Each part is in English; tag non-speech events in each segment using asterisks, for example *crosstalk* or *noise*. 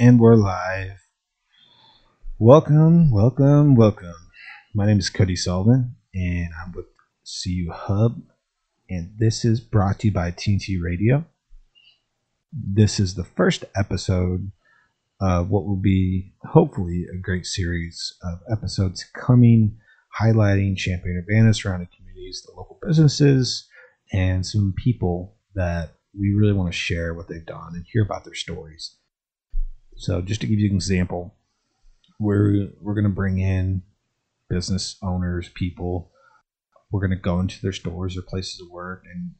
And we're live. Welcome, welcome, welcome. My name is Cody Sullivan, and I'm with CU Hub, and this is brought to you by TNT Radio. This is the first episode of what will be hopefully a great series of episodes coming, highlighting Champaign Urbana surrounding communities, the local businesses, and some people that we really want to share what they've done and hear about their stories. So, just to give you an example, we're we're going to bring in business owners, people. We're going to go into their stores or places of work and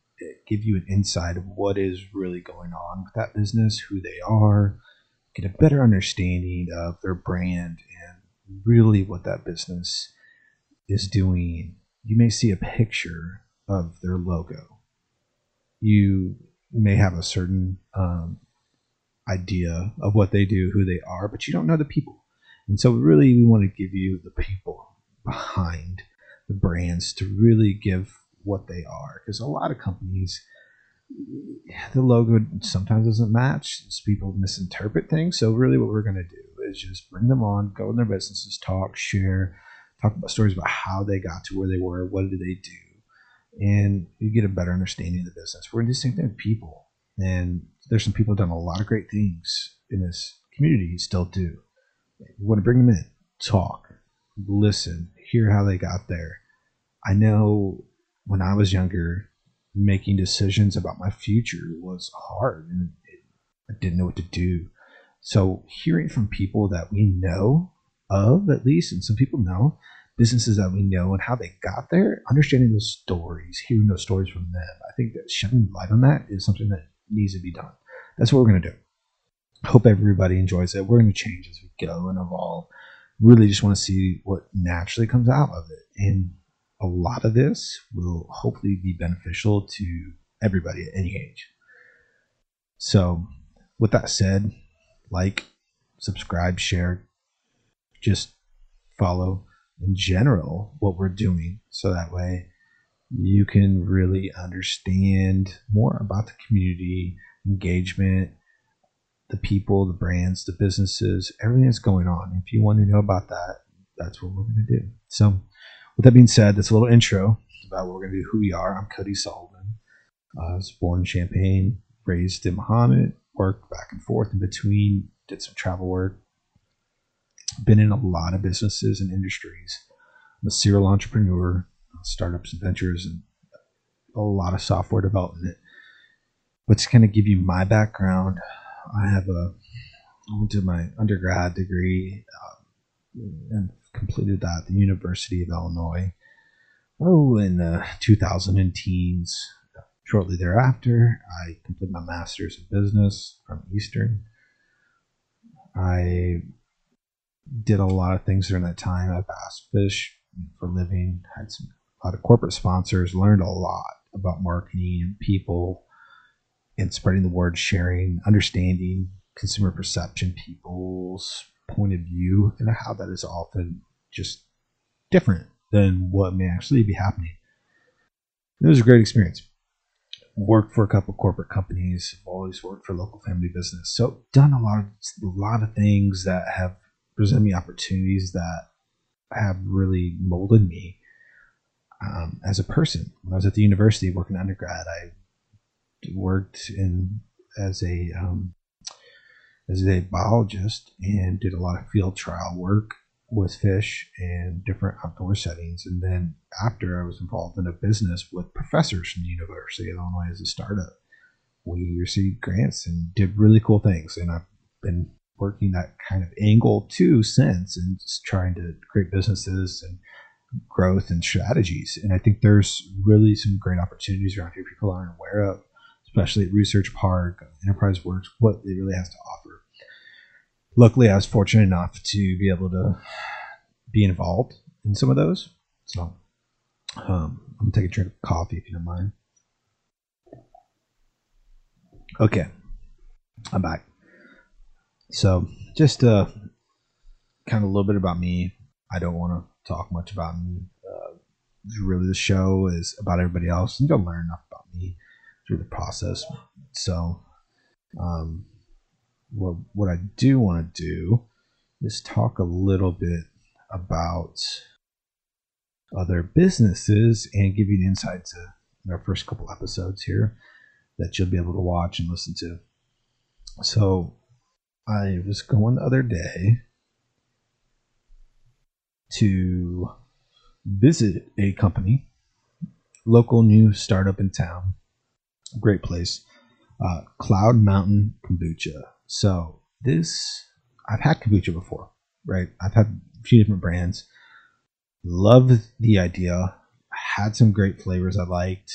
give you an insight of what is really going on with that business, who they are, get a better understanding of their brand and really what that business is doing. You may see a picture of their logo. You may have a certain um, idea of what they do, who they are, but you don't know the people. And so, really, we want to give you the people behind the brands to really give what they are. Because a lot of companies, the logo sometimes doesn't match. People misinterpret things. So, really, what we're going to do is just bring them on, go in their businesses, talk, share, talk about stories about how they got to where they were, what did they do, and you get a better understanding of the business. We're going to do the same thing with people. And there's some people who've done a lot of great things in this community, still do. We want to bring them in, talk, listen, hear how they got there. I know when I was younger, making decisions about my future was hard and it, I didn't know what to do. So, hearing from people that we know of, at least, and some people know, businesses that we know and how they got there, understanding those stories, hearing those stories from them, I think that shedding light on that is something that needs to be done. That's what we're going to do. Hope everybody enjoys it. We're going to change as we go and evolve. Really just want to see what naturally comes out of it. And a lot of this will hopefully be beneficial to everybody at any age. So, with that said, like, subscribe, share, just follow in general what we're doing so that way you can really understand more about the community engagement the people the brands the businesses everything that's going on. If you want to know about that that's what we're going to do. So with that being said that's a little intro about what we're going to do who we are. I'm cody sullivan. I was born in champaign raised in mahomet worked back and forth in between did some travel work. Been in a lot of businesses and industries. I'm a serial entrepreneur startups and ventures and a lot of software development. But to kind of give you my background, I have a I went to my undergrad degree uh, and completed that at the University of Illinois. Oh, in the 2000 teens. Shortly thereafter, I completed my master's in business from Eastern. I did a lot of things during that time. I bass fish for living, had some a lot of corporate sponsors, learned a lot about marketing and people and spreading the word, sharing, understanding consumer perception, people's point of view, and how that is often just different than what may actually be happening. It was a great experience. Worked for a couple corporate companies. Always worked for local family business. So done a lot of a lot of things that have presented me opportunities that have really molded me um, as a person. When I was at the university working undergrad, I worked in as a um, as a biologist and did a lot of field trial work with fish and different outdoor settings. And then after I was involved in a business with professors from the University of Illinois as a startup. We received grants and did really cool things. And I've been working that kind of angle too since and just trying to create businesses and growth and strategies. And I think there's really some great opportunities around here people aren't aware of, especially at Research Park, Enterprise Works, what it really has to offer. Luckily, I was fortunate enough to be able to be involved in some of those. So um, I'm going to take a drink of coffee if you don't mind. Okay, I'm back. So just uh, kind of a little bit about me. I don't want to talk much about me. Uh, really, the show is about everybody else, and you'll learn enough about me through the process. So, um, well, what I do want to do is talk a little bit about other businesses and give you an insight to our first couple episodes here that you'll be able to watch and listen to. So I was going the other day to visit a company, local new startup in town, great place, uh, Cloud Mountain Kombucha. So this, I've had kombucha before, right? I've had a few different brands. Love the idea. Had some great flavors I liked,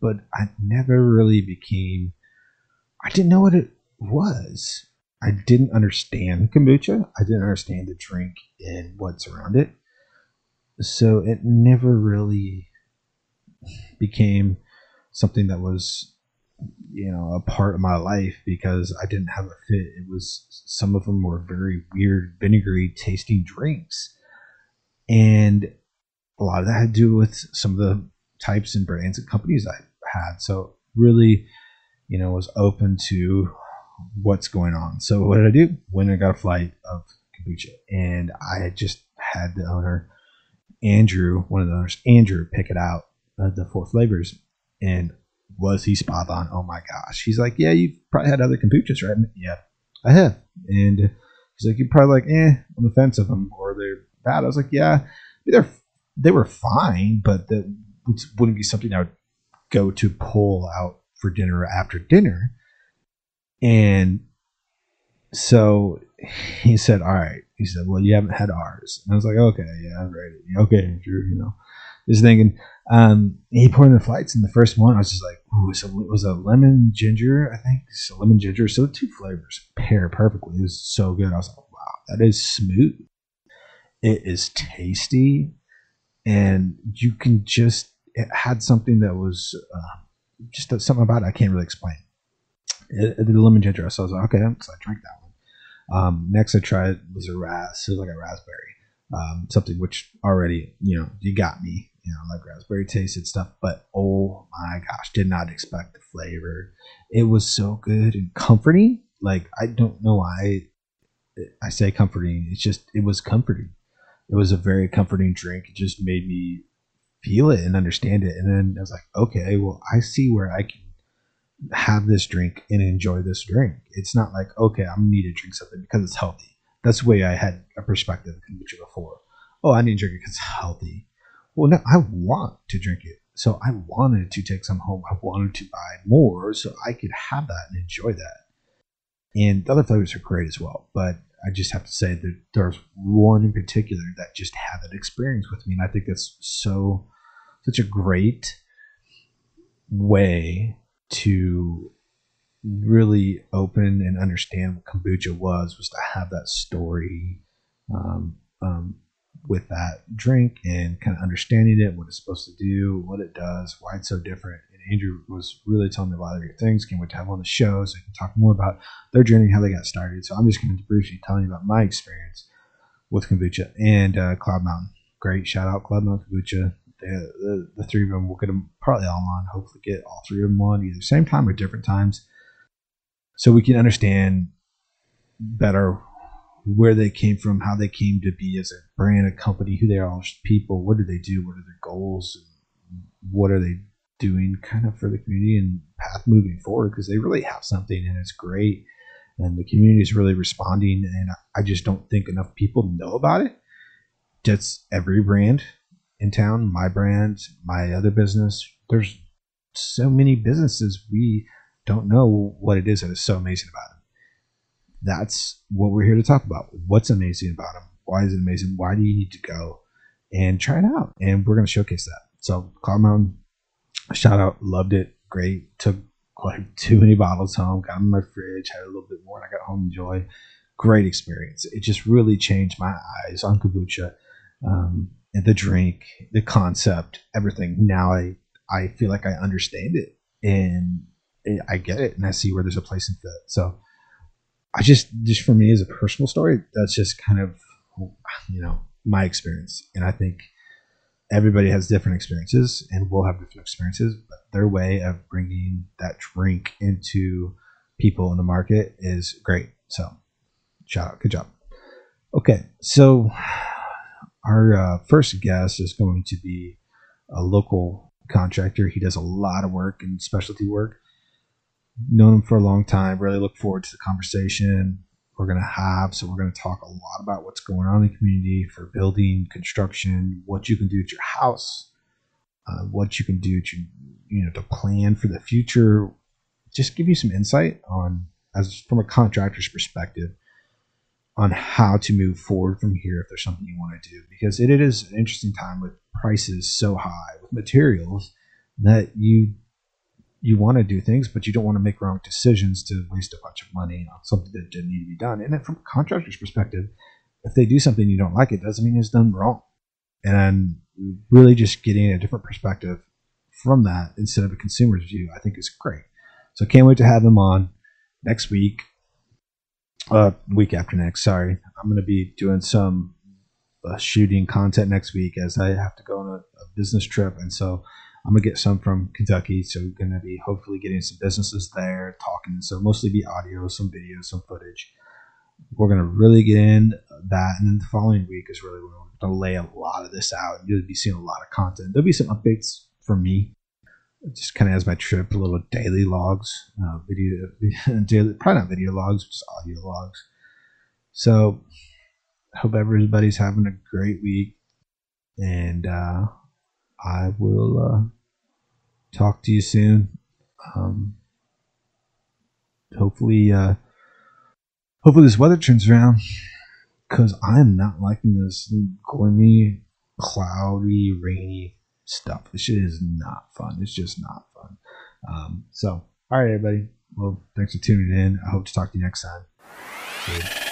but I never really became. I didn't know what it was. I didn't understand kombucha. I didn't understand the drink and what's around it. So it never really became something that was, you know, a part of my life because I didn't have a fit. It was some of them were very weird, vinegary tasting drinks. And a lot of that had to do with some of the types and brands and companies I had. So really, you know, was open to what's going on. So what did I do? When I got a flight of kombucha, and I had just had the owner, Andrew, one of the owners, Andrew, pick it out uh, the four flavors, and was he spot on? Oh my gosh! He's like, yeah, you've probably had other kombuchas, right? Yeah, I have, and he's like, you're probably like, eh, on the fence of them, or they're bad. I was like, yeah, they're they were fine, but that wouldn't be something I would go to pull out for dinner after dinner. And so *laughs* he said, All right. He said, Well, you haven't had ours. And I was like, Okay, yeah, I'm ready. Okay, Andrew, you know. Just thinking, um, he poured in the flights, and the first one, I was just like, Ooh, it was a lemon ginger, I think. Lemon ginger. So the two flavors pair perfectly. It was so good. I was like, Wow, that is smooth. It is tasty. And you can just, it had something that was uh, just something about it I can't really explain the lemon ginger. So I was like, okay, so I drank that one. Um, next I tried was a ras. It was like a raspberry, um, something which already you know you got me. You know, like raspberry tasted stuff, but oh my gosh, did not expect the flavor. It was so good and comforting. Like I don't know why I say comforting. It's just it was comforting. It was a very comforting drink. It just made me feel it and understand it. And then I was like, okay, well, I see where I can have this drink and enjoy this drink. It's not like, okay, I'm need to drink something because it's healthy. That's the way I had a perspective before. Oh, I need to drink it because it's healthy. Well, no, I want to drink it. So I wanted to take some home. I wanted to buy more so I could have that and enjoy that. And the other flavors are great as well. But I just have to say that there's one in particular that just had that experience with me. And I think that's so, such a great way to really open and understand what kombucha was was to have that story um, um, with that drink and kind of understanding it, what it's supposed to do, what it does, why it's so different. And Andrew was really telling me a lot of great things. Can't wait to have on the show so I can talk more about their journey, how they got started. So I'm just going to briefly tell you about my experience with kombucha and uh, Cloud Mountain. Great shout out Cloud Mountain Kombucha the, the, three of them. We'll get them probably all on. Hopefully, get all three of them on either same time or different times, so we can understand better where they came from, how they came to be as a brand, a company, who they are as people, what do they do, what are their goals, what are they doing, kind of for the community and path moving forward because they really have something and it's great, and the community is really responding, and I just don't think enough people know about it. That's every brand in town, my brand, my other business. There's so many businesses we don't know what it is that is so amazing about them. That's what we're here to talk about. What's amazing about them? Why is it amazing? Why do you need to go and try it out? And we're going to showcase that. So, Cloud Mountain, shout out, loved it, great. Took quite *laughs* too many bottles home, got in my fridge, had a little bit more, and I got home enjoy. Great experience. It just really changed my eyes on kombucha. Um, the drink, the concept, everything. Now I I feel like I understand it and I get it and I see where there's a place and fit. So I just just for me as a personal story, that's just kind of you know my experience, and I think everybody has different experiences and will have different experiences, but their way of bringing that drink into people in the market is great. So, shout out. Good job. Okay, so our uh, first guest is going to be a local contractor. He does a lot of work and specialty work. Known him for a long time. Really look forward to the conversation we're going to have. So, we're going to talk a lot about what's going on in the community for building, construction, what you can do at your house, uh, what you can do to, you know, to plan for the future. Just give you some insight on, as from a contractor's perspective, on how to move forward from here if there's something you want to do. Because it, it is an interesting time with prices so high with materials that you you want to do things but you don't want to make wrong decisions to waste a bunch of money on something that didn't need to be done. And from a contractor's perspective if they do something you don't like it doesn't mean it's done wrong. And really just getting a different perspective from that instead of a consumer's view i think is great. So can't wait to have him on next week uh, week after next. Sorry, I'm going to be doing some uh, shooting content next week as I have to go on a, a business trip, and so I'm gonna get some from Kentucky. So gonna be hopefully getting some businesses there talking. So mostly be audio, some video, some footage. We're gonna really get in that, and then the following week is really when we're gonna lay a lot of this out. You'll be seeing a lot of content. There'll be some updates from me just kind of as my trip, a little daily logs, uh, video, *laughs* daily, probably not video logs, just audio logs. So, hope everybody's having a great week, and uh, I will uh, talk to you soon. Um, hopefully, uh, hopefully this weather turns around because I'm not liking this gloomy, cloudy, rainy stuff. This shit is not fun. It's just not fun. Um, so, all right, everybody. Well, thanks for tuning in. I hope to talk to you next time.